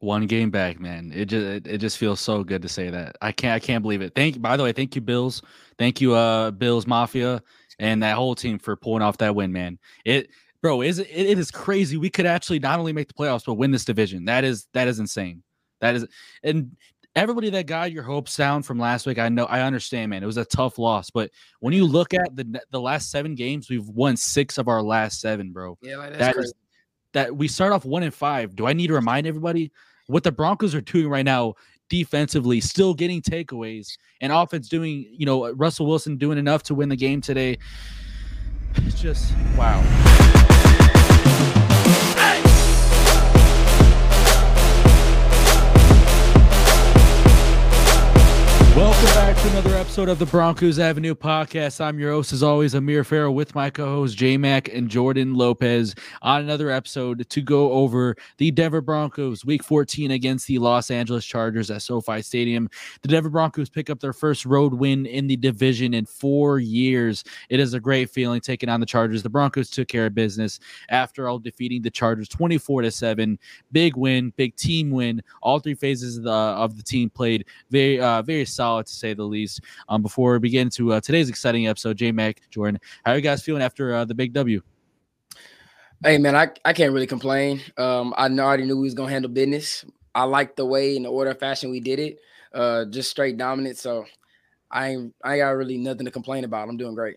One game back, man. It just it, it just feels so good to say that. I can't I can't believe it. Thank you. by the way, thank you, Bills. Thank you, uh, Bills Mafia and that whole team for pulling off that win, man. It bro, is it, it is crazy. We could actually not only make the playoffs, but win this division. That is that is insane. That is and everybody that got your hopes down from last week, I know I understand, man. It was a tough loss, but when you look at the the last seven games, we've won six of our last seven, bro. Yeah, like, that's That crazy. is that we start off one and five. Do I need to remind everybody what the Broncos are doing right now defensively, still getting takeaways, and offense doing, you know, Russell Wilson doing enough to win the game today? It's just wow. To another episode of the Broncos Avenue podcast. I'm your host, as always, Amir Farrell, with my co-host J Mac and Jordan Lopez on another episode to go over the Denver Broncos Week 14 against the Los Angeles Chargers at SoFi Stadium. The Denver Broncos pick up their first road win in the division in four years. It is a great feeling taking on the Chargers. The Broncos took care of business after all defeating the Chargers 24 to seven. Big win, big team win. All three phases of the, of the team played very uh, very solid to say the least. Um, before we begin to uh, today's exciting episode, J Mac Jordan, how are you guys feeling after uh, the big W? Hey man, I, I can't really complain. Um, I already knew we was gonna handle business. I like the way in the order of fashion we did it. Uh, just straight dominant. So I ain't I ain't got really nothing to complain about. I'm doing great.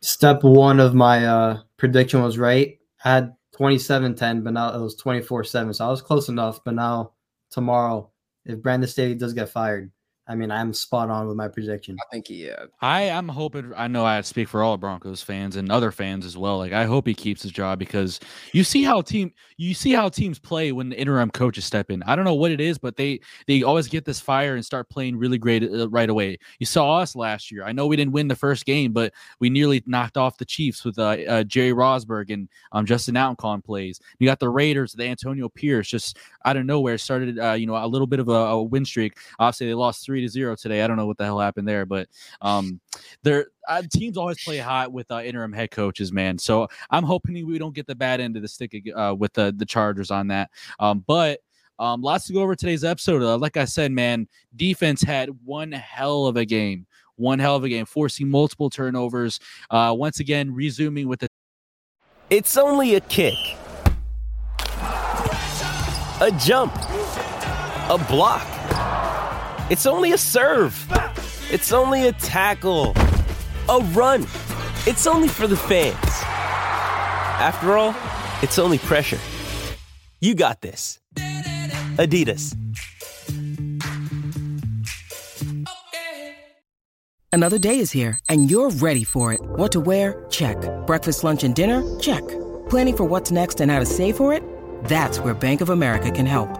Step one of my uh, prediction was right. I had 27 10, but now it was 24 7. So I was close enough. But now, tomorrow, if Brandon Staley does get fired, I mean, I'm spot on with my prediction. I think he, yeah. I am hoping. I know I speak for all Broncos fans and other fans as well. Like I hope he keeps his job because you see how team you see how teams play when the interim coaches step in. I don't know what it is, but they they always get this fire and start playing really great uh, right away. You saw us last year. I know we didn't win the first game, but we nearly knocked off the Chiefs with uh, uh, Jerry Rosburg and um, Justin Allen calling plays. You got the Raiders, the Antonio Pierce, just out of nowhere started uh, you know a little bit of a, a win streak. Obviously, they lost three to zero today. I don't know what the hell happened there, but um, they're uh, teams always play hot with uh, interim head coaches, man. So I'm hoping we don't get the bad end of the stick uh, with the the Chargers on that. Um, but um, lots to go over today's episode. Uh, like I said, man, defense had one hell of a game. One hell of a game, forcing multiple turnovers. Uh, once again, resuming with the It's only a kick, a jump, a block. It's only a serve. It's only a tackle, a run. It's only for the fans. After all, it's only pressure. You got this. Adidas. Another day is here, and you're ready for it. What to wear? Check. Breakfast, lunch, and dinner? Check. Planning for what's next and how to save for it? That's where Bank of America can help.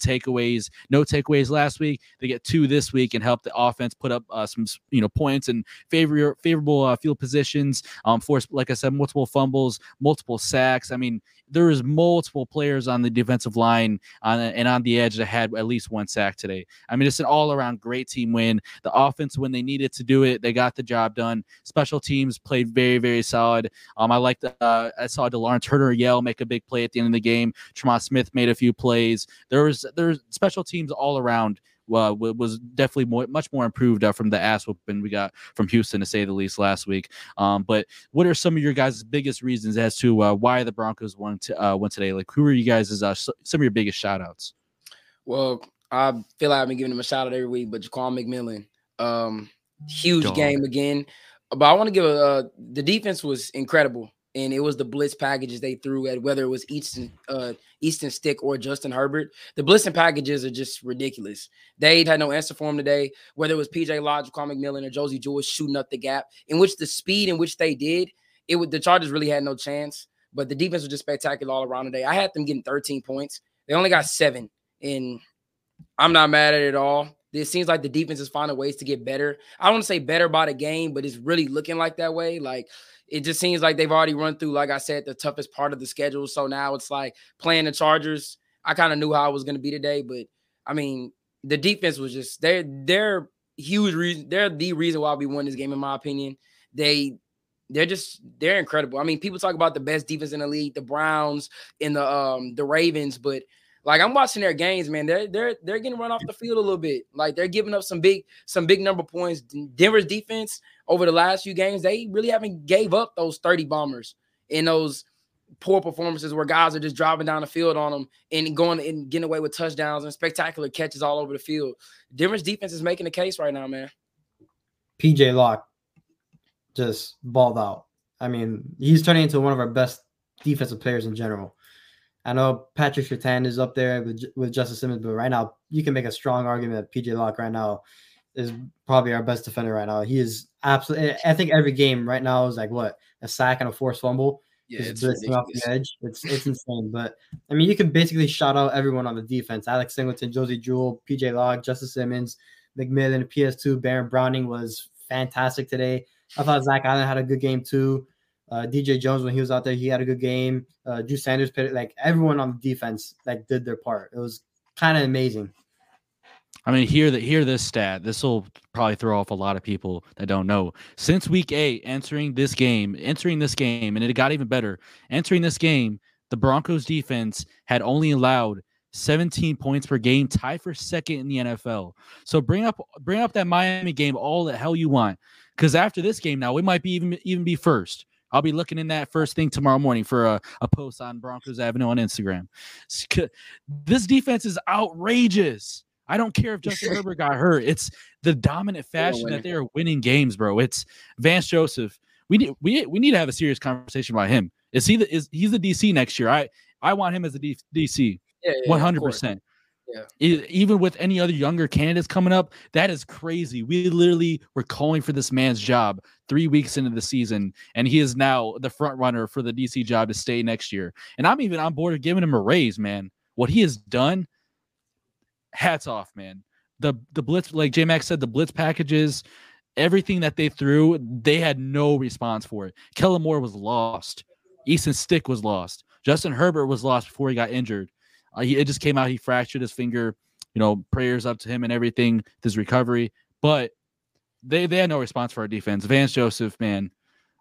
takeaways. No takeaways last week. They get two this week and help the offense put up uh, some you know points and favor favorable uh, field positions. Um, force like I said, multiple fumbles, multiple sacks. I mean, there was multiple players on the defensive line on, and on the edge that had at least one sack today. I mean, it's an all around great team win. The offense, when they needed to do it, they got the job done. Special teams played very, very solid. Um, I like the uh, I saw DeLawrence Turner yell make a big play at the end of the game. Tremon Smith made a few plays. There was there's special teams all around uh, was definitely more, much more improved uh, from the ass whooping we got from Houston, to say the least, last week. Um, but what are some of your guys' biggest reasons as to uh, why the Broncos won, to, uh, won today? Like, who are you guys' uh, some of your biggest shout outs? Well, I feel like I've been giving him a shout out every week, but Jaquan McMillian, um, huge Dog. game again. But I want to give a uh, the defense was incredible and it was the blitz packages they threw at whether it was Easton uh, Easton Stick or Justin Herbert. The blitzing packages are just ridiculous. They had no answer for him today. Whether it was PJ Locke, Carl McMillan, or Josey Jewell shooting up the gap, in which the speed in which they did, it would the Chargers really had no chance. But the defense was just spectacular all around today. I had them getting 13 points. They only got seven, and I'm not mad at it at all. It seems like the defense is finding ways to get better. I don't want to say better by the game, but it's really looking like that way. Like it just seems like they've already run through, like I said, the toughest part of the schedule. So now it's like playing the Chargers. I kind of knew how I was going to be today, but I mean, the defense was just they're they're huge reason. They're the reason why we won this game, in my opinion. They they're just they're incredible. I mean, people talk about the best defense in the league, the Browns and the um the Ravens, but like I'm watching their games, man. They're they're they're getting run off the field a little bit. Like they're giving up some big some big number points. Denver's defense over the last few games, they really haven't gave up those 30 bombers in those poor performances where guys are just driving down the field on them and going and getting away with touchdowns and spectacular catches all over the field. Denver's defense is making the case right now, man. PJ Locke just balled out. I mean, he's turning into one of our best defensive players in general. I know Patrick Surtain is up there with, with Justin Simmons, but right now you can make a strong argument that PJ Locke right now is probably our best defender right now. He is absolutely. Eh, I think every game right now is like what a sack and a forced fumble. Yeah, it's off the edge. It's it's insane. But I mean, you can basically shout out everyone on the defense: Alex Singleton, Josey Jewell, PJ Locke, Justin Simmons, McMillan, PS2, Baron Browning was fantastic today. I thought Zach Allen had a good game too. Uh, DJ Jones when he was out there, he had a good game. Uh, Drew Sanders, like everyone on the defense, like did their part. It was kind of amazing. I mean, hear that hear this stat. This will probably throw off a lot of people that don't know. Since week eight, entering this game, entering this game, and it got even better. Entering this game, the Broncos defense had only allowed 17 points per game, tied for second in the NFL. So bring up bring up that Miami game all the hell you want. Because after this game, now we might be even even be first. I'll be looking in that first thing tomorrow morning for a, a post on Broncos Avenue on Instagram. This defense is outrageous. I don't care if Justin Herbert got hurt. It's the dominant fashion that they are winning games, bro. It's Vance Joseph. We need we we need to have a serious conversation about him. Is he the is he's the DC next year? I I want him as a DC. One hundred percent. Yeah. Even with any other younger candidates coming up, that is crazy. We literally were calling for this man's job three weeks into the season, and he is now the front runner for the DC job to stay next year. And I'm even on board of giving him a raise, man. What he has done, hats off, man. The the blitz, like J Max said, the blitz packages, everything that they threw, they had no response for it. Kellen Moore was lost. Easton Stick was lost. Justin Herbert was lost before he got injured. Uh, he, it just came out he fractured his finger. You know, prayers up to him and everything, his recovery. But they they had no response for our defense. Vance Joseph, man,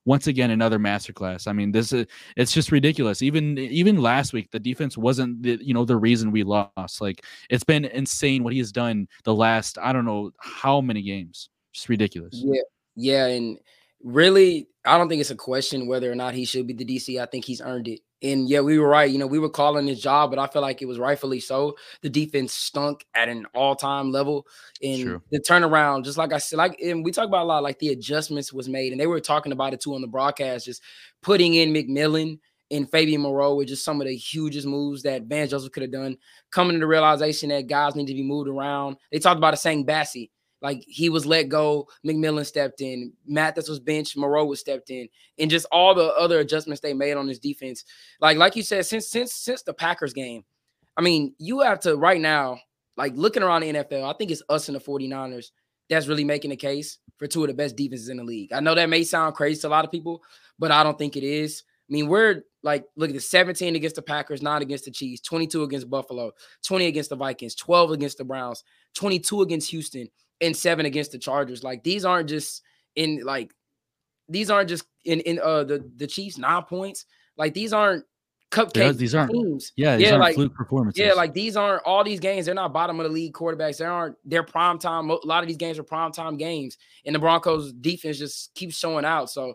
once again another masterclass. I mean, this is it's just ridiculous. Even even last week, the defense wasn't the you know the reason we lost. Like it's been insane what he has done the last I don't know how many games. Just ridiculous. Yeah, yeah, and really, I don't think it's a question whether or not he should be the DC. I think he's earned it. And yeah, we were right. You know, we were calling his job, but I feel like it was rightfully so. The defense stunk at an all-time level. And the turnaround, just like I said, like and we talk about a lot, like the adjustments was made, and they were talking about it too on the broadcast, just putting in McMillan and Fabian Moreau were just some of the hugest moves that Vance Joseph could have done. Coming to the realization that guys need to be moved around. They talked about it saying Bassey. Like he was let go, McMillan stepped in, Mathis was benched, Moreau was stepped in, and just all the other adjustments they made on this defense. Like, like you said, since since since the Packers game, I mean, you have to right now, like looking around the NFL, I think it's us and the 49ers that's really making the case for two of the best defenses in the league. I know that may sound crazy to a lot of people, but I don't think it is. I mean, we're like, look at the 17 against the Packers, 9 against the Chiefs, 22 against Buffalo, 20 against the Vikings, 12 against the Browns, 22 against Houston, and 7 against the Chargers. Like, these aren't just in like these aren't just in in uh the the Chiefs nine points. Like these aren't cupcake these aren't teams. Yeah, these yeah, aren't like fluke performances. yeah, like these aren't all these games. They're not bottom of the league quarterbacks. They aren't. They're prime time. A lot of these games are prime time games, and the Broncos defense just keeps showing out. So,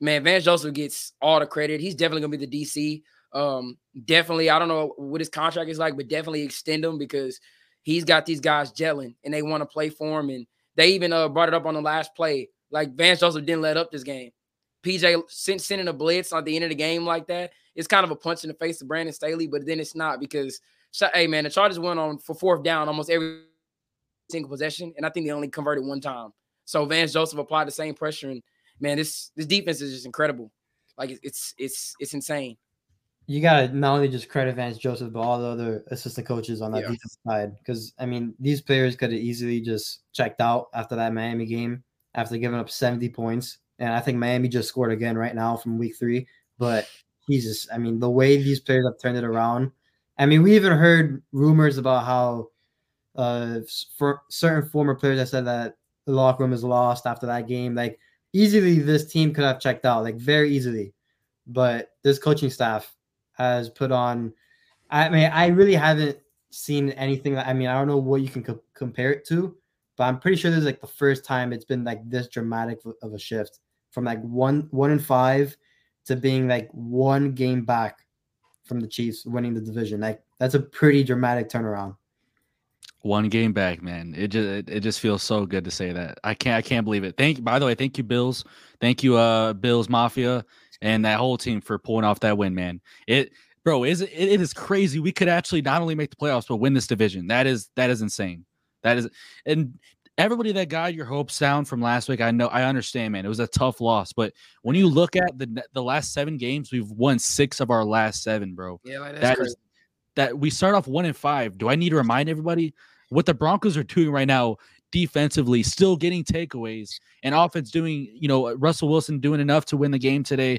man, Vance Joseph gets all the credit. He's definitely gonna be the DC. Um, definitely. I don't know what his contract is like, but definitely extend him because he's got these guys gelling and they want to play for him. And they even uh brought it up on the last play. Like Vance Joseph didn't let up this game. PJ sent, sending a blitz at the end of the game like that. It's kind of a punch in the face to Brandon Staley, but then it's not because hey man, the Chargers went on for fourth down almost every single possession, and I think they only converted one time. So Vance Joseph applied the same pressure, and man, this this defense is just incredible. Like it's it's it's, it's insane. You gotta not only just credit Vance Joseph, but all the other assistant coaches on that Yeah. defensive side. Because I mean, these players could have easily just checked out after that Miami game after giving up 70 points. And I think Miami just scored again right now from week three. But Jesus, I mean, the way these players have turned it around. I mean, we even heard rumors about how uh for certain former players that said that the locker room is lost after that game. Like easily this team could have checked out, like very easily. But this coaching staff has put on I mean, I really haven't seen anything that I mean, I don't know what you can co- compare it to, but I'm pretty sure this is like the first time it's been like this dramatic of- a shift from like one one and five to being like one game back from the Chiefs winning the division. Like that's a pretty dramatic turnaround. One game back, man. It just it, it just feels so good to say that. I can't I can't believe it. Thank you. by the way, thank you, Bills. Thank you, uh, Bills Mafia and that whole team for pulling off that win, man. It bro, is it, it is crazy. We could actually not only make the playoffs, but win this division. That is that is insane. That is and everybody that got your hopes down from last week, I know I understand, man. It was a tough loss, but when you look at the the last seven games, we've won six of our last seven, bro. Yeah, like that's That crazy. is that we start off one and five. Do I need to remind everybody what the Broncos are doing right now defensively, still getting takeaways, and offense doing, you know, Russell Wilson doing enough to win the game today.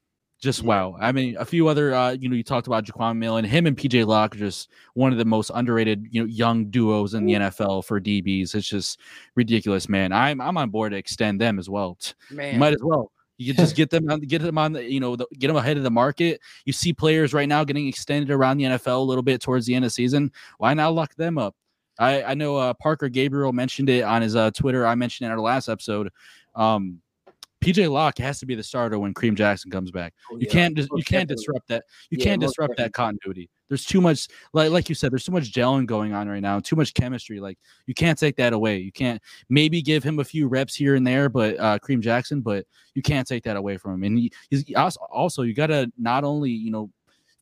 Just wow. I mean, a few other, uh, you know, you talked about Jaquan Millen, him and PJ Locke are just one of the most underrated, you know, young duos in the NFL for DBs. It's just ridiculous, man. I'm I'm on board to extend them as well. Man. Might as well. You can just get them on, get them on the, you know, the, get them ahead of the market. You see players right now getting extended around the NFL a little bit towards the end of season. Why not lock them up? I, I know uh, Parker Gabriel mentioned it on his uh, Twitter. I mentioned it in our last episode. Um, PJ Locke has to be the starter when Kareem Jackson comes back. Oh, You yeah. can't you Most can't definitely. disrupt that. You Yeah, can't disrupt that continuity. There's too much like like you said. There's too much gelling going on right now. Too much chemistry. Like you can't take that away. You can't maybe give him a few reps here and there, but uh, Kareem Jackson, but you can't take that away from him. And he, he's also, also you got to not only you know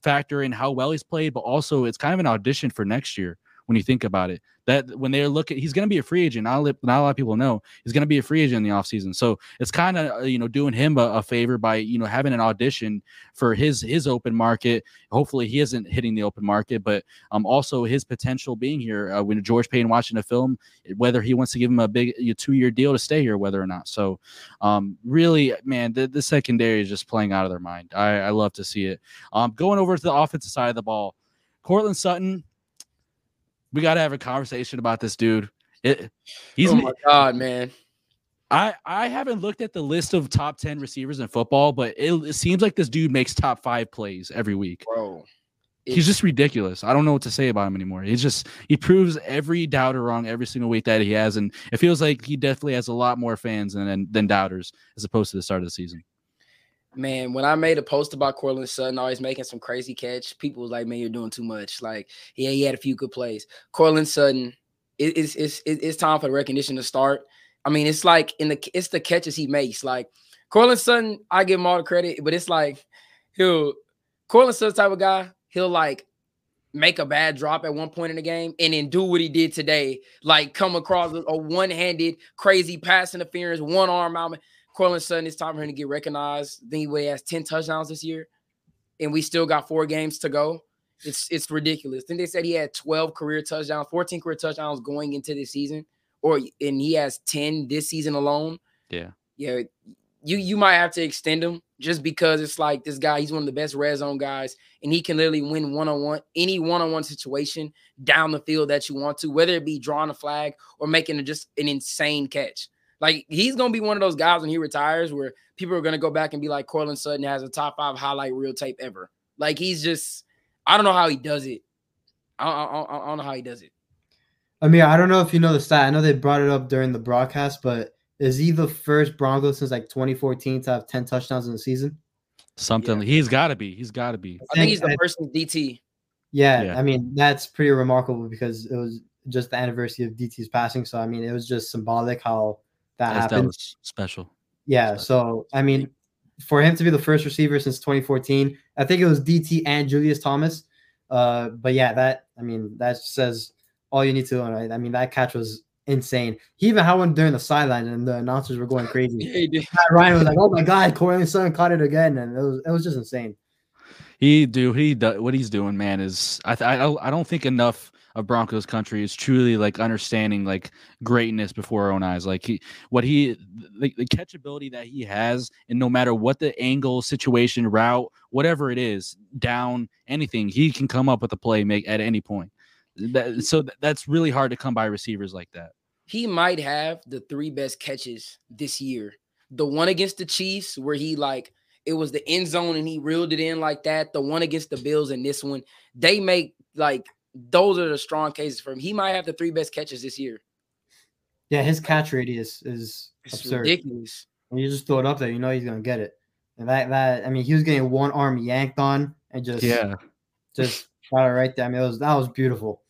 factor in how well he's played, but also it's kind of an audition for next year when you think about it. That when they're looking, he's going to be a free agent. Not a, not a lot of people know he's going to be a free agent in the offseason. So it's kind of you know doing him a, a favor by you know having an audition for his his open market. Hopefully he isn't hitting the open market, but um also his potential being here uh, when George Paton watching the film, whether he wants to give him a big two year deal to stay here, whether or not. So um really, man, the, the secondary is just playing out of their mind. I, I love to see it. Um, going over to the offensive side of the ball, Courtland Sutton. We got to have a conversation about this dude. It, he's oh my god, man. I I haven't looked at the list of top 10 receivers in football, but it, it seems like this dude makes top 5 plays every week. Bro. He's just ridiculous. I don't know what to say about him anymore. He's just he proves every doubter wrong every single week that he has and it feels like he definitely has a lot more fans than than, than doubters as opposed to the start of the season. Man, when I made a post about Courtland Sutton always making some crazy catch, people was like, "Man, you're doing too much." Like, yeah, he had a few good plays. Courtland Sutton, it, it's it's it's time for the recognition to start. I mean, it's like in the it's the catches he makes. Like Courtland Sutton, I give him all the credit, but it's like he'll Courtland Sutton type of guy. He'll like make a bad drop at one point in the game and then do what he did today, like come across a one-handed crazy pass interference, one arm out. Courtland Sutton, it's time for him to get recognized. I think he has 10 touchdowns this year, and we still got four games to go. It's it's ridiculous. Then they said he had 12 career touchdowns, 14 career touchdowns going into this season, or and he has 10 this season alone. Yeah. Yeah, you you might have to extend him just because it's like this guy, he's one of the best red zone guys, and he can literally win one-on-one, any one-on-one situation down the field that you want to, whether it be drawing a flag or making a, just an insane catch. Like he's gonna be one of those guys when he retires where people are gonna go back and be like, Courtland Sutton has a top five highlight reel tape ever. Like he's just, I don't know how he does it. I, I, I, I don't know how he does it. I mean, I don't know if you know the stat. I know they brought it up during the broadcast, but is he the first Bronco since like 2014 to have 10 touchdowns in the season? Something he's got to be. He's got to be. I think he's the first in DT. Yeah, Yeah. I mean that's pretty remarkable because it was just the anniversary of DT's passing. So I mean, it was just symbolic how that happened. was special. yeah. So I mean, for him to be the first receiver since 2014, I think it was DT and Julius Thomas. Uh, but yeah, that I mean that says all you need to know. Right? I mean that catch was insane. He even had one during the sideline, and the announcers were going crazy. Yeah. Ryan was like, "Oh my God, Courtland Sutton caught it again," and it was it was just insane. He do he do, what he's doing, man. Is I I I don't think enough of Broncos country is truly like understanding like greatness before our own eyes. Like he what he the, the catchability that he has, and no matter what the angle, situation, route, whatever it is, down anything, he can come up with a play make at any point. That, so th- that's really hard to come by receivers like that. he might have the three best catches this year. The one against the Chiefs, where he like it was the end zone and he reeled it in like that. The one against the Bills and this one, they make like those are the strong cases for him. He might have the three best catches this year. Yeah, his catch radius is It's absurd. ridiculous. When you just throw it up there, you know he's gonna get it. And that that I mean, he was getting one arm yanked on and just Yeah. just got it right there. I mean, it was that was beautiful.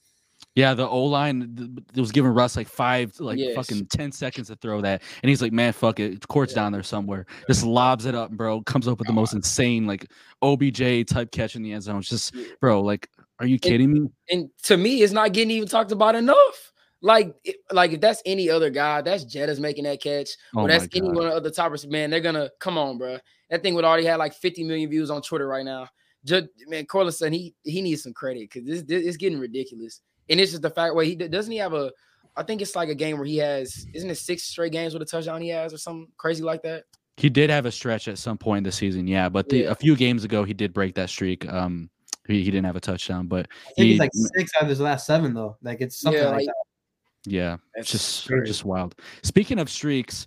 Yeah, the O line was giving Russ like five, like Yes. fucking ten seconds to throw that, and he's like, "Man, fuck it, court's down there somewhere." Just lobs it up, bro. Comes up with the most insane like OBJ type catch in the end zone. It's just, bro, like, are you kidding me? And to me, it's not getting even talked about enough. Like, like if that's any other guy, that's Jetta's making that catch, Oh or that's any one of the toppers. Man, they're gonna come on, bro. That thing would already have like 50 million views on Twitter right now. Just man, Courtland Sutton, he he needs some credit because this, this it's getting ridiculous. And it's just the fact where he doesn't he have a. I think it's like a game where he has isn't it six straight games with a touchdown he has or something crazy like that. He did have a stretch at some point in the season, yeah. But the, Yeah. a few games ago, he did break that streak. Um, he, he didn't have a touchdown, but I think he, he's like six out of his last seven though. Like it's something Yeah, like like- that. yeah, That's just crazy. just wild. Speaking of streaks,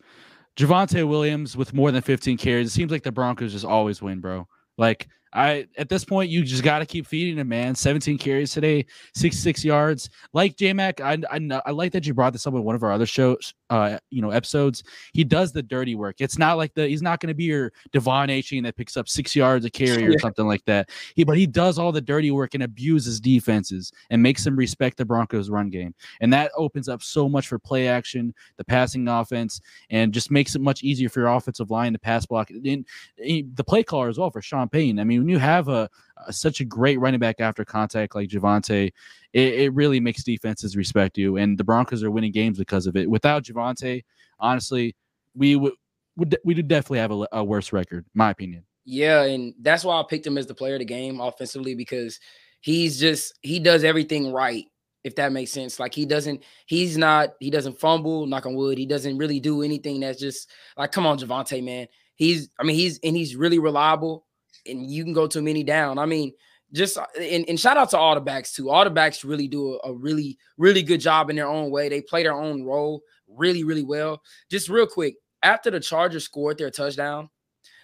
Javonte Williams with more than 15 carries. It seems like the Broncos just always win, bro. Like I at this point, you just got to keep feeding him, man. 17 carries today, 66 yards. Like J Mac, I, I I like that you brought this up in one of our other shows, uh, you know, episodes. He does the dirty work. It's not like the he's not going to be your De'Von Achane that picks up six yards a carry or Yeah. something like that. He but he does all the dirty work and abuses defenses and makes them respect the Broncos run game. And that opens up so much for play action, the passing offense, and just makes it much easier for your offensive line to pass block. And, and the play caller as well for Sean Payton. I mean, when you have a, a such a great running back after contact like Javonte, it, it really makes defenses respect you. And the Broncos are winning games because of it. Without Javonte, honestly, we would we would definitely have a, a worse record, my opinion. Yeah, and that's why I picked him as the player of the game offensively because he's just he does everything right. If that makes sense, like he doesn't, he's not, he doesn't fumble. Knock on wood, he doesn't really do anything that's just like, come on, Javonte, man. He's, I mean, he's and he's really reliable, and you can go too many down. I mean, just uh, and, and shout out to all the backs too. All the backs really do a, a really, really good job in their own way. They play their own role really, really well. Just real quick, after the Chargers scored their touchdown,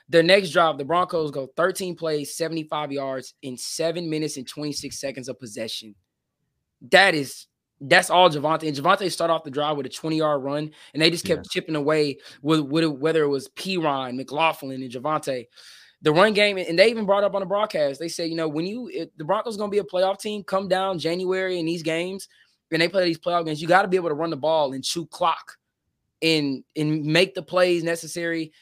their next drive, the Broncos go 13 plays, 75 yards in seven minutes and 26 seconds of possession. That is that's all Javonte. And Javonte started off the drive with a 20 yard run, and they just kept chipping away with, with whether it was Perine, McLaughlin, and Javonte. The run game, and they even brought up on the broadcast. They said, you know, when you the Broncos going to be a playoff team, come down January in these games, and they play these playoff games, you got to be able to run the ball and chew clock, and and make the plays necessary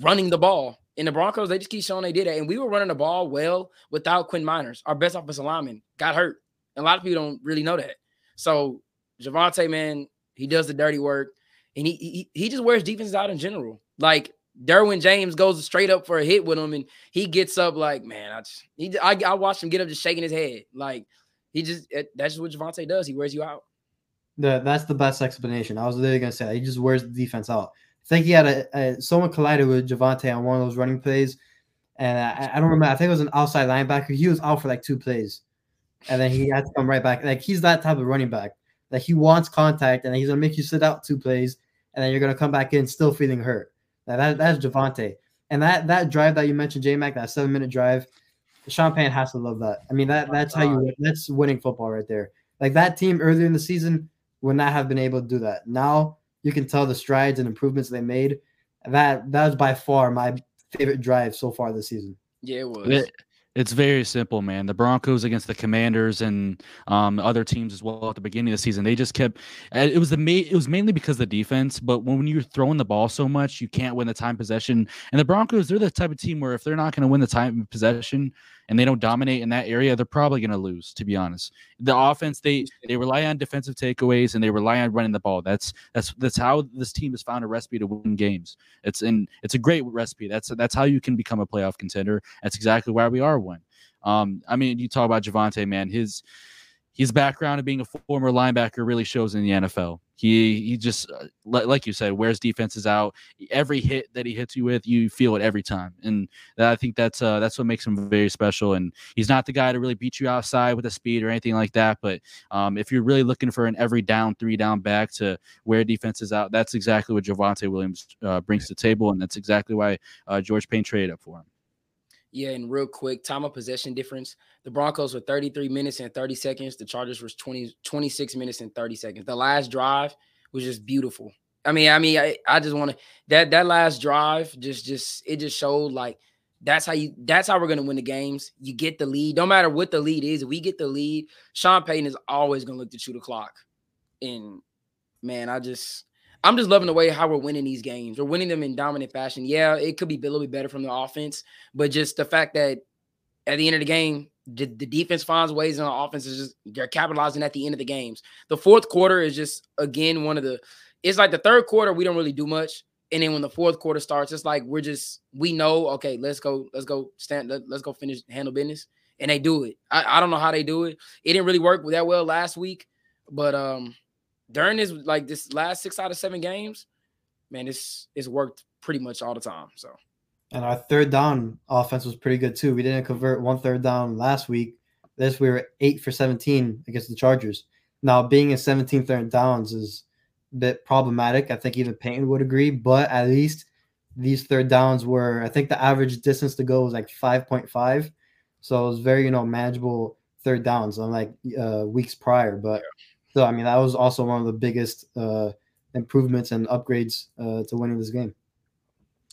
running the ball. And the Broncos, they just keep showing they did it. And we were running the ball well without Quinn Meinerz, our best offensive lineman, got hurt. And a lot of people don't really know that. So Javonte, man, he does the dirty work, and he he, he just wears defenses out in general. Like Derwin James goes straight up for a hit with him, and he gets up like, man, I just he I, I watched him get up just shaking his head. Like he just it- that's just what Javonte does. He wears you out. The, that's the best explanation. I was literally gonna say that. he just wears the defense out. I think he had a, a someone collided with Javonte on one of those running plays, and I, I don't remember. I think it was an outside linebacker. He was out for like two plays, and then he had to come right back. Like he's that type of running back. Like he wants contact, and he's gonna make you sit out two plays, and then you're gonna come back in still feeling hurt. Now that that's Javonte, and that that drive that you mentioned, J Mac, that seven minute drive, Sean Payton has to love that. I mean that oh that's how you. That's winning football right there. Like that team earlier in the season would not have been able to do that. Now you can tell the strides and improvements they made. That that was by far my favorite drive so far this season. Yeah, it was. It- it's very simple, man. The Broncos against the Commanders and um, other teams as well at the beginning of the season, they just kept. uh, It was the it was mainly because the defense, but when you're throwing the ball so much, you can't win the time possession. And the Broncos, they're the type of team where if they're not going to win the time possession and they don't dominate in that area, they're probably going to lose. To be honest, the offense they they rely on defensive takeaways and they rely on running the ball. That's that's that's how this team has found a recipe to win games. It's in it's a great recipe. That's that's how you can become a playoff contender. That's exactly why we are. Um, I mean, you talk about Javonte, man. His his background of being a former linebacker really shows in the NFL. He he just uh, li- like you said, wears defenses out. Every hit that he hits you with, you feel it every time, and I think that's uh, that's what makes him very special. And he's not the guy to really beat you outside with a speed or anything like that. But um, if you're really looking for an every down, three down back to wear defenses out, that's exactly what Javonte Williams uh, brings to the table, and that's exactly why uh, George Paton traded up for him. Yeah, and real quick, time of possession difference. The Broncos were 33 minutes and 30 seconds. The Chargers was 20, 26 minutes and 30 seconds. The last drive was just beautiful. I mean, I mean, I, I just want to that that last drive just just it just showed like that's how you that's how we're gonna win the games. You get the lead, no matter what the lead is. If we get the lead, Sean Payton is always gonna look to shoot the clock. And man, I just I'm just loving the way how we're winning these games. We're winning them in dominant fashion. Yeah, it could be a little bit better from the offense, but just the fact that at the end of the game, the, the defense finds ways and the offense is just they're capitalizing at the end of the games. The fourth quarter is just again one of the it's like the third quarter we don't really do much. And then when the fourth quarter starts, it's like we're just we know, okay, let's go, let's go stand, let, us go finish handle business. And they do it. I, I don't know how they do it. It didn't really work that well last week, but um during this like this last six out of seven games, man, it's it's worked pretty much all the time. So and our third down offense was pretty good too. We didn't convert one third down last week. This we were eight for 17 against the Chargers. Now, being in 17 third downs is a bit problematic. I think even Payton would agree, but at least these third downs were, I think the average distance to go was like 5.5. So it was very, you know, manageable third downs unlike uh, weeks prior. But so, I mean, that was also one of the biggest uh, improvements and upgrades uh, to winning this game.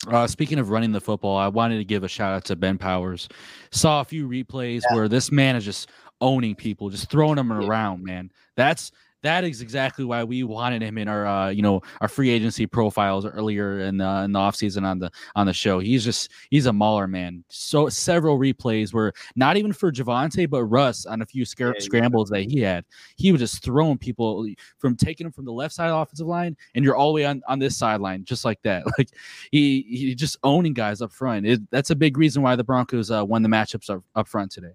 Uh, speaking of running the football, I wanted to give a shout out to Ben Powers. Saw a few replays yeah. where this man is just owning people, just throwing them yeah. around, man. That's that is exactly why we wanted him in our uh, you know our free agency profiles earlier in the in the offseason on the on the show. He's just he's a mauler man. So several replays were not even for Javonte but Russ on a few yeah, scrambles yeah. that he had. He was just throwing people from taking them from the left side the offensive line and you're all the way on, on this sideline just like that. Like he he just owning guys up front. It, that's a big reason why the Broncos uh, won the matchups up, up front today.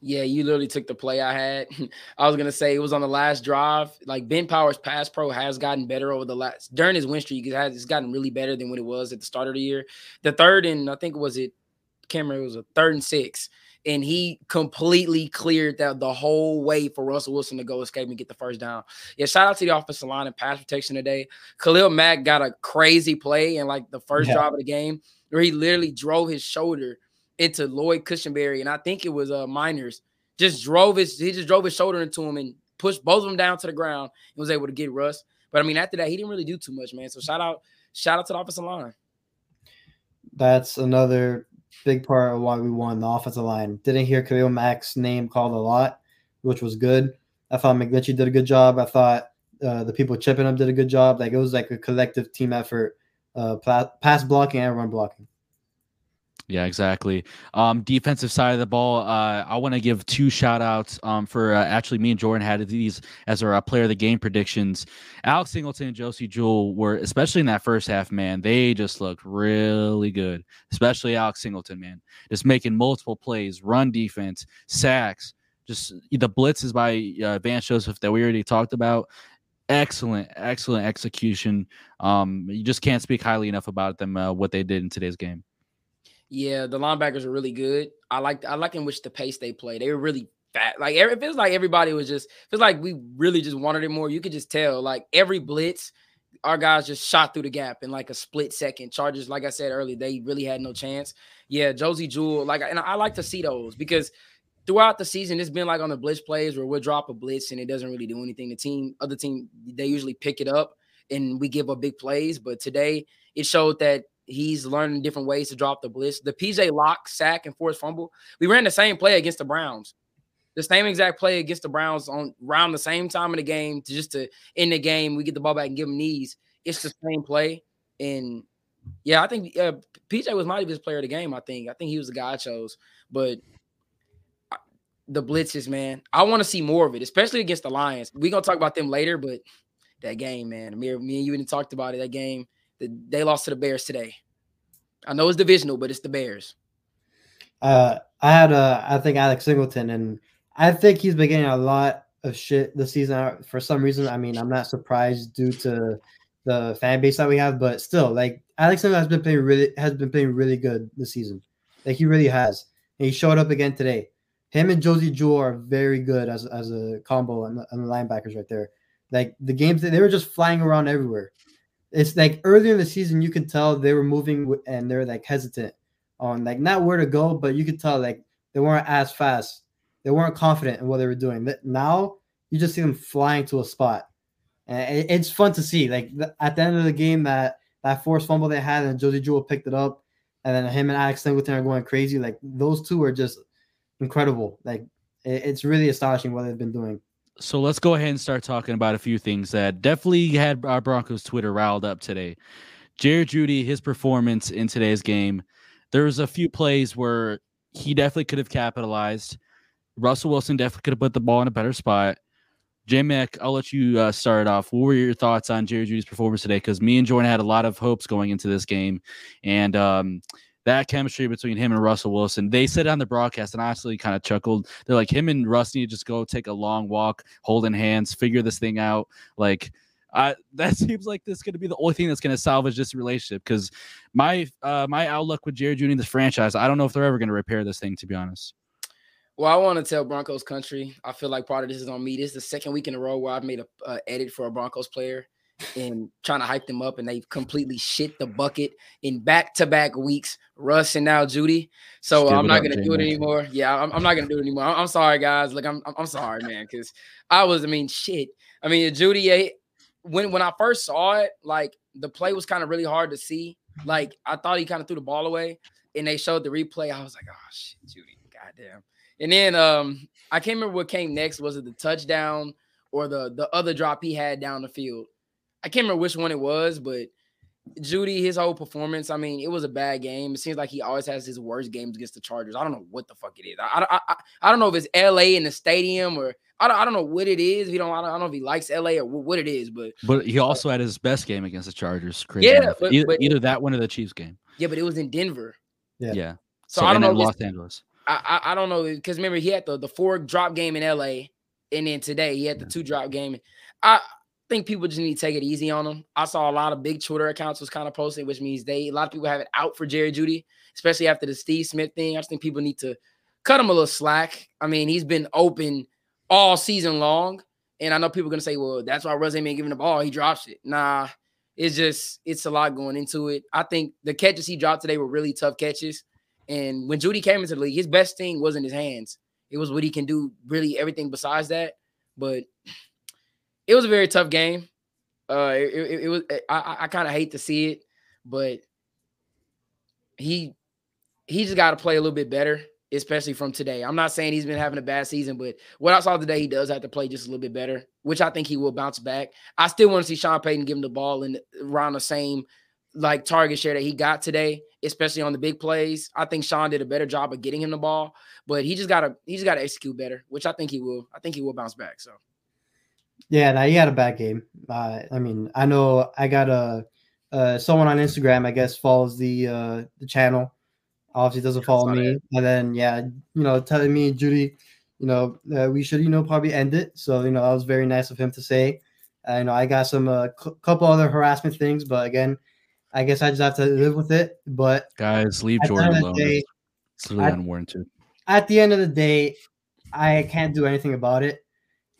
Yeah, you literally took the play I had. I was gonna say it was on the last drive. Like Ben Powers pass pro has gotten better over the last during his win streak. It has it's gotten really better than what it was at the start of the year. The third and I think was it Cameron was a third and six, and he completely cleared that the whole way for Russell Wilson to go escape and get the first down. Yeah, shout out to the offensive line and pass protection today. Khalil Mack got a crazy play in like the first yeah. drive of the game where he literally drove his shoulder into Lloyd Cushenberry, and I think it was uh Meinerz. Just drove his he just drove his shoulder into him and pushed both of them down to the ground and was able to get Russ. But I mean, after that, he didn't really do too much, man. So shout out, shout out to the offensive line. That's another big part of why we won the offensive line. Didn't hear Khalil Mack's name called a lot, which was good. I thought McGlinchey did a good job. I thought uh, the people chipping up did a good job. Like it was like a collective team effort, uh, pass blocking and run blocking. Yeah, exactly. Um, defensive side of the ball, uh, I want to give two shout outs um, for uh, actually me and Jordan had these as our uh, player of the game predictions. Alex Singleton and Josey Jewell were, especially in that first half, man, they just looked really good, especially Alex Singleton, man, just making multiple plays, run defense, sacks, just the blitzes by uh, Vance Joseph that we already talked about excellent, excellent execution. Um, you just can't speak highly enough about them, uh, what they did in today's game. Yeah, the linebackers are really good. I like I like in which the pace they play. They were really fat. Like it feels like everybody was just feels like we really just wanted it more. You could just tell like every blitz, our guys just shot through the gap in like a split second. Chargers, like I said earlier, they really had no chance. Yeah, Josey Jewell, like and I like to see those because throughout the season, it's been like on the blitz plays where we'll drop a blitz and it doesn't really do anything. The team, other team, they usually pick it up and we give up big plays. But today it showed that He's learning different ways to drop the blitz. The PJ Locke, sack, and forced fumble. We ran the same play against the Browns. The same exact play against the Browns on around the same time in the game to just to end the game. We get the ball back and give them knees. It's the same play. And yeah, I think uh, PJ was my best player of the game. I think. I think he was the guy I chose. But the blitzes, man, I want to see more of it, especially against the Lions. We're gonna talk about them later, but that game, man, Amir, me and you even talked about it. That game they lost to the Bears today. I know it's divisional, but it's the Bears. Uh, I had uh, I think Alex Singleton, and I think he's been getting a lot of shit this season for some reason. I mean, I'm not surprised due to the fan base that we have, but still, like Alex Singleton has been playing really has been playing really good this season. Like he really has. And he showed up again today. Him and Josey Jewell are very good as, as a combo and the, and the linebackers right there. Like the games they were just flying around everywhere it's like earlier in the season you could tell they were moving and they're like hesitant on like not where to go, but you could tell like they weren't as fast. They weren't confident in what they were doing. But now you just see them flying to a spot, and it's fun to see. Like at the end of the game, that that forced fumble they had, and Josey Jewell picked it up, and then him and Alex Singleton are going crazy. Like those two are just incredible. Like it's really astonishing what they've been doing so let's go ahead and start talking about a few things that definitely had our Broncos Twitter riled up today. Jerry Jeudy, his performance in today's game, there was a few plays where he definitely could have capitalized. Russell Wilson definitely could have put the ball in a better spot. J Mac, I'll let you uh, start off. What were your thoughts on Jerry Jeudy's performance today? Because me and Jordan had a lot of hopes going into this game, and um, that chemistry between him and Russell Wilson. They said on the broadcast, and I actually kind of chuckled. They're like, him and Russ need to just go take a long walk, holding hands, figure this thing out. Like, I, that seems like this is going to be the only thing that's going to salvage this relationship. Because my uh, my outlook with Jerry Jeudy in this franchise, I don't know if they're ever going to repair this thing. To be honest. Well, I want to tell Broncos country. I feel like part of this is on me. This is the second week in a row where I've made a uh, edit for a Broncos player and trying to hype them up, and they've completely shit the bucket in back to back weeks. Russ and now Jeudy. So I'm not gonna do it anymore. Yeah, I'm, I'm, not gonna do it anymore. I'm, I'm sorry, guys. Like I'm I'm sorry, man, because I was. I mean, shit. I mean, Jeudy. Eh, when when I first saw it, like the play was kind of really hard to see. Like I thought he kind of threw the ball away, and they showed the replay. I was like, oh shit, Jeudy, goddamn. And then um, I can't remember what came next. Was it the touchdown or the the other drop he had down the field? I can't remember which one it was, but Jeudy, his whole performance, I mean, it was a bad game. It seems like he always has his worst games against the Chargers. I don't know what the fuck it is. I, I, I, I don't know if it's LA in the stadium or I don't, I don't know what it is. He don't, I don't, I don't know if he likes LA or what it is, but but he also uh, had his best game against the Chargers. Crazy yeah, but, either, but, either, that one or the Chiefs game. Yeah, but it was in Denver. Yeah. Yeah. So, so I don't know. Los Angeles. I, I, I don't know because remember he had the the four drop game in LA, and then today he had the two drop game. I think people just need to take it easy on him. I saw a lot of big Twitter accounts was kind of posting, which means they a lot of people have it out for Jerry Jeudy, especially after the Steve Smith thing. I just think people need to cut him a little slack. I mean, he's been open all season long, and I know people are gonna say, "Well, that's why Russ ain't been giving the ball. He drops it." Nah, it's just it's a lot going into it. I think the catches he dropped today were really tough catches. And when Jeudy came into the league, his best thing wasn't his hands. It was what he can do, really everything besides that. But it was a very tough game. Uh, it, it, it was. I, I kind of hate to see it, but he he just got to play a little bit better, especially from today. I'm not saying he's been having a bad season, but what I saw today, he does have to play just a little bit better, which I think he will bounce back. I still want to see Sean Payton give him the ball and around the same like target share that he got today, especially on the big plays. I think Sean did a better job of getting him the ball, but he just gotta he just gotta execute better, which I think he will. I think he will bounce back. So yeah, now he had a bad game. Uh, I mean, I know I got a uh, someone on Instagram, I guess, follows the uh, the channel. Obviously, doesn't follow me, it. and then yeah, you know, telling me Jeudy, you know, uh, we should, you know, probably end it. So you know, that was very nice of him to say. I know I got some a uh, couple other harassment things, but again, I guess I just have to live with it. But guys, leave Jordan alone. Day, it's really at, unwarranted. At the end of the day, I can't do anything about it.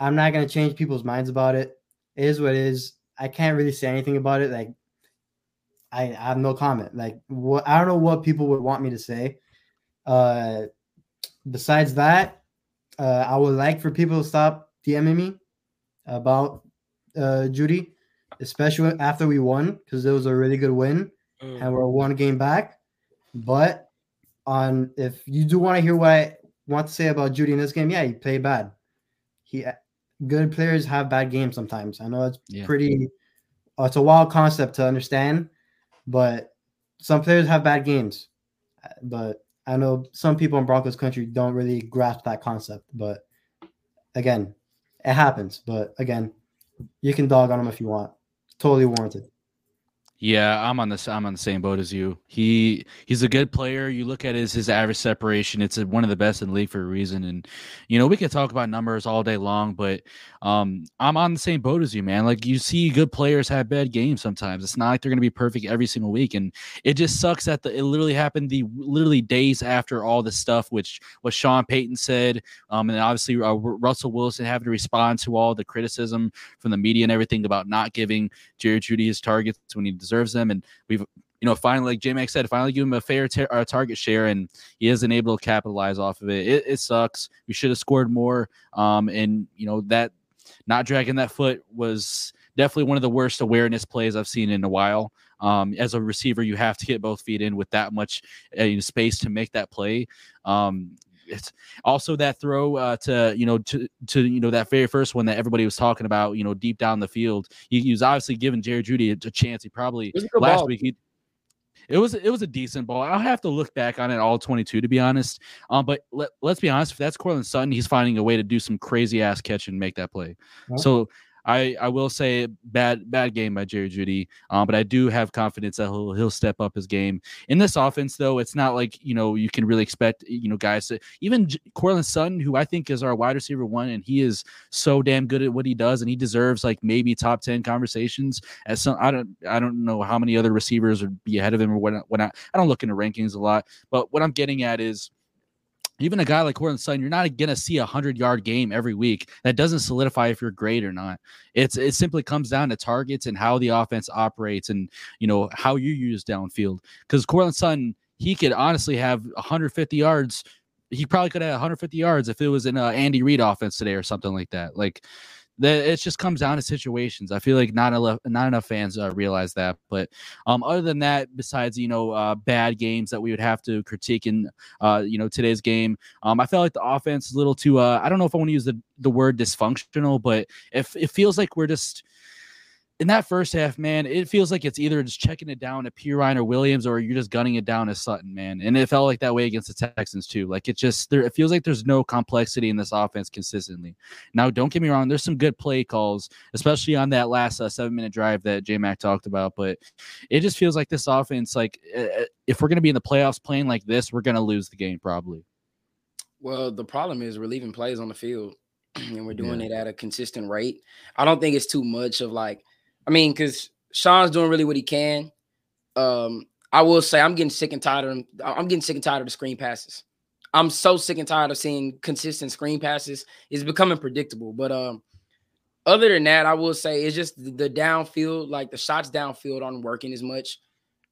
I'm not gonna change people's minds about it. It is what it is. I can't really say anything about it. Like I, I have no comment. Like what I don't know what people would want me to say. Uh besides that, uh I would like for people to stop DMing me about uh Jeudy especially after we won because it was a really good win mm. and we're one game back. But on if you do want to hear what I want to say about Jeudy in this game, yeah, he played bad. He good players have bad games sometimes. I know it's yeah. pretty uh, it's a wild concept to understand, but some players have bad games. But I know some people in Broncos country don't really grasp that concept. But again, it happens. But again, you can dog on them if you want totally warranted. Yeah, I'm on this. I'm on the same boat as you. He he's a good player. You look at his his average separation; it's one of the best in the league for a reason. And you know we could talk about numbers all day long, but um, I'm on the same boat as you, man. Like you see, good players have bad games sometimes. It's not like they're to be perfect every single week, and it just sucks that the, it literally happened the literally days after all this stuff, which what Sean Payton said, um, and obviously uh, Russell Wilson having to respond to all the criticism from the media and everything about not giving Jerry Jeudy his targets when he deserves them. And we've, you know, finally, like J said, finally give him a fair tar- uh, target share, and he isn't able to capitalize off of it. It, it sucks. We should have scored more. Um, and you know that not dragging that foot was definitely one of the worst awareness plays I've seen in a while. Um, as a receiver, you have to get both feet in with that much uh, space to make that play. Um, it's also that throw uh, to you know to to you know that very first one that everybody was talking about. You know, deep down the field, he, he was obviously giving Jerry Jeudy a, a chance. He probably last ball. week he it was it was a decent ball. I'll have to look back on it all 22 to be honest. Um, but let, let's be honest, if that's Courtland Sutton, he's finding a way to do some crazy ass catch and make that play. So I I will say bad bad game by Jerry Jeudy, um, but I do have confidence that he'll he'll step up his game in this offense. Though it's not like you know you can really expect you know guys to even J- Courtland Sutton, who I think is our wide receiver one, and he is so damn good at what he does, and he deserves like maybe top ten conversations. As some I don't I don't know how many other receivers would be ahead of him or what what I, I don't look into rankings a lot, but what I'm getting at is even a guy like Courtland Sutton, you're not going to see a hundred yard game every week. That doesn't solidify if you're great or not. It's it simply comes down to targets and how the offense operates, and you know how you use downfield. Because Courtland Sutton, he could honestly have 150 yards. He probably could have 150 yards if it was in a Andy Reid offense today or something like that. Like it just comes down to situations. I feel like not enough not enough fans uh, realize that. But um, other than that, besides you know uh, bad games that we would have to critique in uh, you know today's game, um, I felt like the offense is a little too. Uh, I don't know if I want to use the the word dysfunctional, but if it feels like we're just in that first half, man, it feels like it's either just checking it down at Perine or Williams, or you're just gunning it down as Sutton, man. And it felt like that way against the Texans too. Like it just there, it feels like there's no complexity in this offense consistently. Now, don't get me wrong, there's some good play calls, especially on that last uh, seven minute drive that J Mac talked about. But it just feels like this offense, like uh, if we're gonna be in the playoffs playing like this, we're gonna lose the game probably. Well, the problem is we're leaving plays on the field and we're doing yeah. it at a consistent rate. I don't think it's too much of like I mean, because Sean's doing really what he can. Um, I will say I'm getting sick and tired of him. I'm getting sick and tired of the screen passes. I'm so sick and tired of seeing consistent screen passes. It's becoming predictable. But um, other than that, I will say it's just the downfield, like the shots downfield aren't working as much.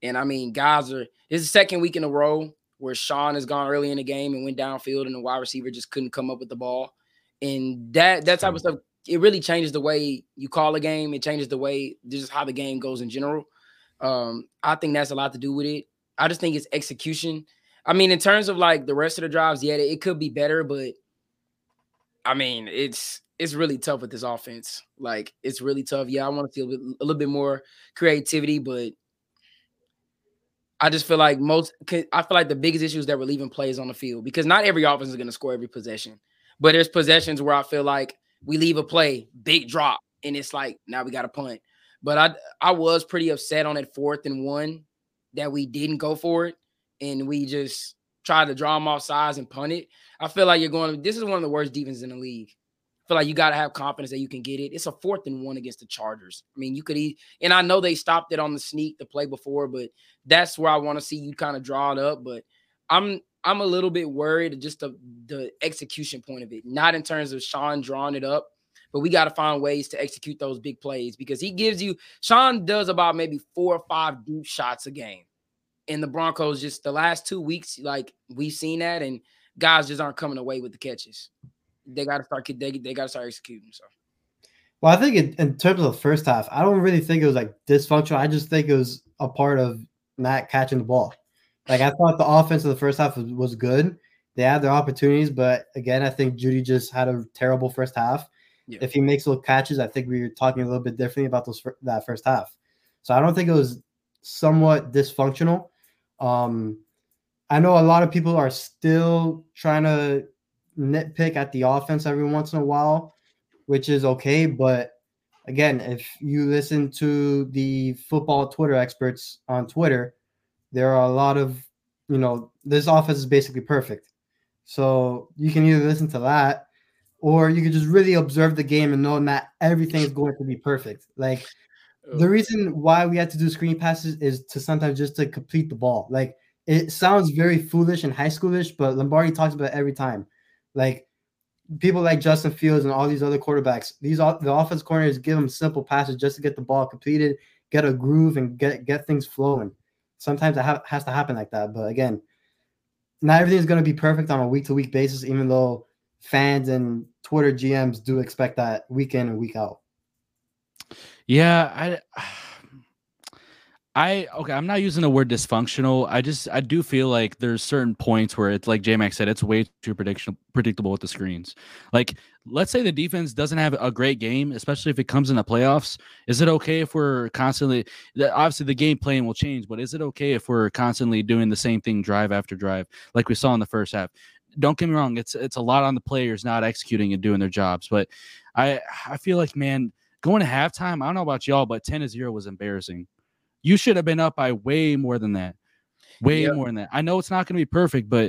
And I mean, guys are it's the second week in a row where Sean has gone early in the game and went downfield and the wide receiver just couldn't come up with the ball. And that that type of stuff it really changes the way you call a game. It changes the way just how the game goes in general. Um, I think that's a lot to do with it. I just think it's execution. I mean, in terms of like the rest of the drives, yeah, it could be better, but I mean, it's it's really tough with this offense. Like, it's really tough. Yeah, I want to see a, bit, a little bit more creativity, but I just feel like most. I feel like the biggest issue is that we're leaving plays on the field because not every offense is going to score every possession, but there's possessions where I feel like we leave a play, big drop, and it's like now we got a punt. But I I was pretty upset on that fourth and one that we didn't go for it and we just tried to draw them off sides and punt it. I feel like you're going. This is one of the worst defenses in the league. I feel like you got to have confidence that you can get it. It's a fourth and one against the Chargers. I mean, you could eat, and I know they stopped it on the sneak the play before, but that's where I want to see you kind of draw it up. But I'm I'm a little bit worried just the the execution point of it, not in terms of Sean drawing it up, but we got to find ways to execute those big plays because he gives you Sean does about maybe four or five deep shots a game. And the Broncos just the last two weeks, like we've seen that, and guys just aren't coming away with the catches. They got to start. They, they got to start executing. So. Well, I think in, in, terms of the first half, I don't really think it was like dysfunctional. I just think it was a part of not catching the ball. Like I thought the offense of the first half was, good. They had their opportunities, but again, I think Jeudy just had a terrible first half. Yeah. If he makes little catches, I think we are talking a little bit differently about those that first half. So I don't think it was somewhat dysfunctional. Um, I know a lot of people are still trying to nitpick at the offense every once in a while, which is okay. But again, if you listen to the football Twitter experts on Twitter, there are a lot of, you know, this offense is basically perfect. So you can either listen to that or you can just really observe the game and know that everything is going to be perfect. Like the oh. reason why we had to do screen passes is to sometimes just to complete the ball. Like it sounds very foolish and high schoolish, but Lombardi talks about it every time. Like people like Justin Fields and all these other quarterbacks, these the offense corners give them simple passes just to get the ball completed, get a groove, and get get things flowing sometimes it ha- has to happen like that. But again, not everything is going to be perfect on a week to week basis, even though fans and Twitter GMs do expect that week in and week out. Yeah, I I okay, I'm not using the word dysfunctional. I just I do feel like there's certain points where it's like J Max said, it's way too prediction predictable with the screens. Like, let's say the defense doesn't have a great game, especially if it comes in the playoffs. Is it okay if we're constantly obviously the game plan will change, but is it okay if we're constantly doing the same thing drive after drive, like we saw in the first half? Don't get me wrong, it's it's a lot on the players not executing and doing their jobs, but I I feel like man, going to halftime, I don't know about y'all, but 10 to 0 was embarrassing you should have been up by way more than that. Way yep. more than that. I know it's not going to be perfect, but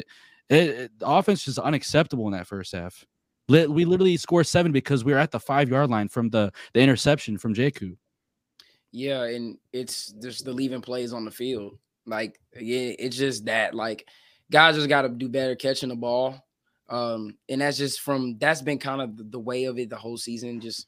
it, it, the offense is unacceptable in that first half. We literally scored seven because we were at the five yard line from the the interception from Jaku. Yeah, and it's just the leaving plays on the field. Like, yeah, it's just that. Like, guys just got to do better catching the ball. Um, and that's just from that's been kind of the, the way of it the whole season. Just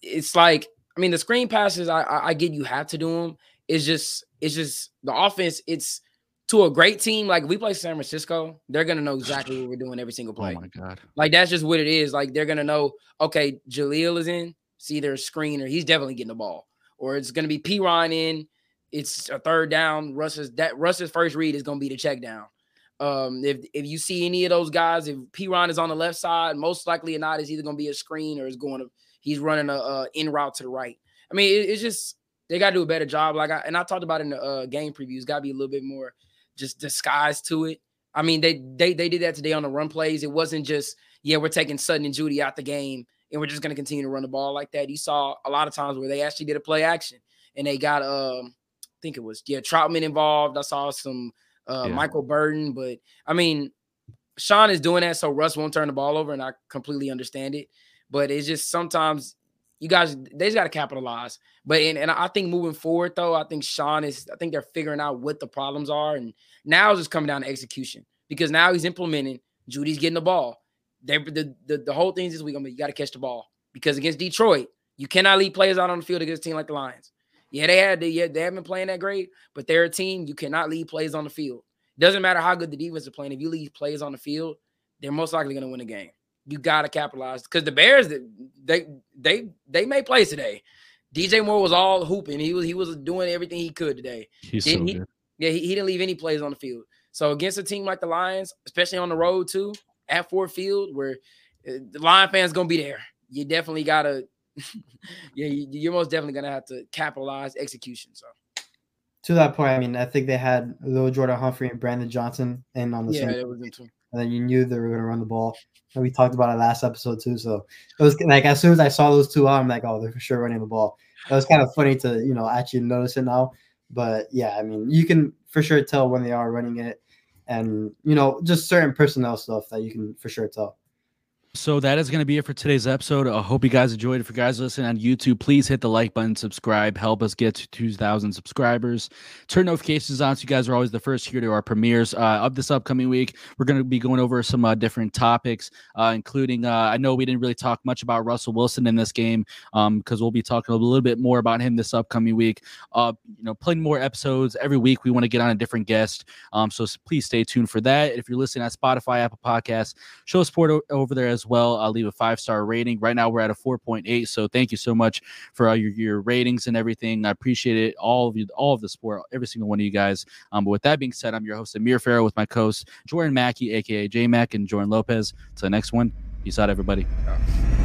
it's like I mean, the screen passes, I, I, I get you have to do them, it's just it's just the offense. It's to a great team. Like we play San Francisco, they're gonna know exactly what we're doing every single play. Oh my god! Like that's just what it is. Like they're gonna know. Okay, Jaleel is in. See their screener. He's definitely getting the ball. Or it's gonna be Perine in. It's a third down. Russ's that Russ's first read is gonna be the check down. Um, if if you see any of those guys, if Perine is on the left side, most likely or not, is either gonna be a screen or is going to he's running a, a in route to the right. I mean, it, it's just they got to do a better job. Like I and I talked about in the uh, game previews, got to be a little bit more just disguised to it. I mean, they they they did that today on the run plays. It wasn't just yeah, we're taking Sutton and Jeudy out the game and we're just going to continue to run the ball like that. You saw a lot of times where they actually did a play action and they got um I think it was yeah Trautman involved. I saw some uh yeah. Michael Burton, but I mean Sean is doing that so Russ won't turn the ball over, and I completely understand it. But it's just sometimes you guys they just got to capitalize. But and, and I think moving forward though, I think Sean is I think they're figuring out what the problems are, and now it's just coming down to execution because now he's implementing. Jeudy's getting the ball. They the the, the whole thing is this week gonna be you got to catch the ball because against Detroit you cannot leave players out on the field against a team like the Lions. Yeah, they had yeah they haven't been playing that great, but they're a team you cannot leave plays on the field. Doesn't matter how good the defense is playing. If you leave plays on the field, they're most likely going to win a game you gotta capitalize because the Bears they they they made plays today. DJ Moore was all hooping. He was he was doing everything he could today. He's so he, good. Yeah, he, he didn't leave any plays on the field. So against a team like the Lions, especially on the road too, at Ford Field, where uh, the Lion fans gonna be there, you definitely gotta. yeah, you're most definitely gonna have to capitalize execution. So to that point, I mean, I think they had little Jordan Humphrey and Brandon Johnson in on the yeah, same and then you knew they were going to run the ball. And we talked about it last episode too. So it was like as soon as I saw those two I'm like, oh, they're for sure running the ball. It was kind of funny to you know actually notice it now. But yeah, I mean, you can for sure tell when they are running it, and you know just certain personnel stuff that you can for sure tell. So that is going to be it for today's episode. I hope you guys enjoyed. If you guys listen on YouTube, please hit the like button, subscribe, help us get to 2,000 subscribers. Turn notifications on so you guys are always the first here to our premieres uh, of this upcoming week. We're going to be going over some uh, different topics, uh, including uh, I know we didn't really talk much about Russell Wilson in this game because um, we'll be talking a little bit more about him this upcoming week. Uh, you know, plenty more episodes every week. We want to get on a different guest, um, so please stay tuned for that. If you're listening on Spotify, Apple Podcasts, show support o- over there as as well. I'll leave a five star rating. Right now we're at a 4.8. So thank you so much for all your, your ratings and everything. I appreciate it. All of you, all of the support, every single one of you guys. Um, but with that being said, I'm your host Amir Farrell with my co-host Jordan Mackey, aka J Mac, and Jordan Lopez. To the next one. Peace out, everybody. Yeah.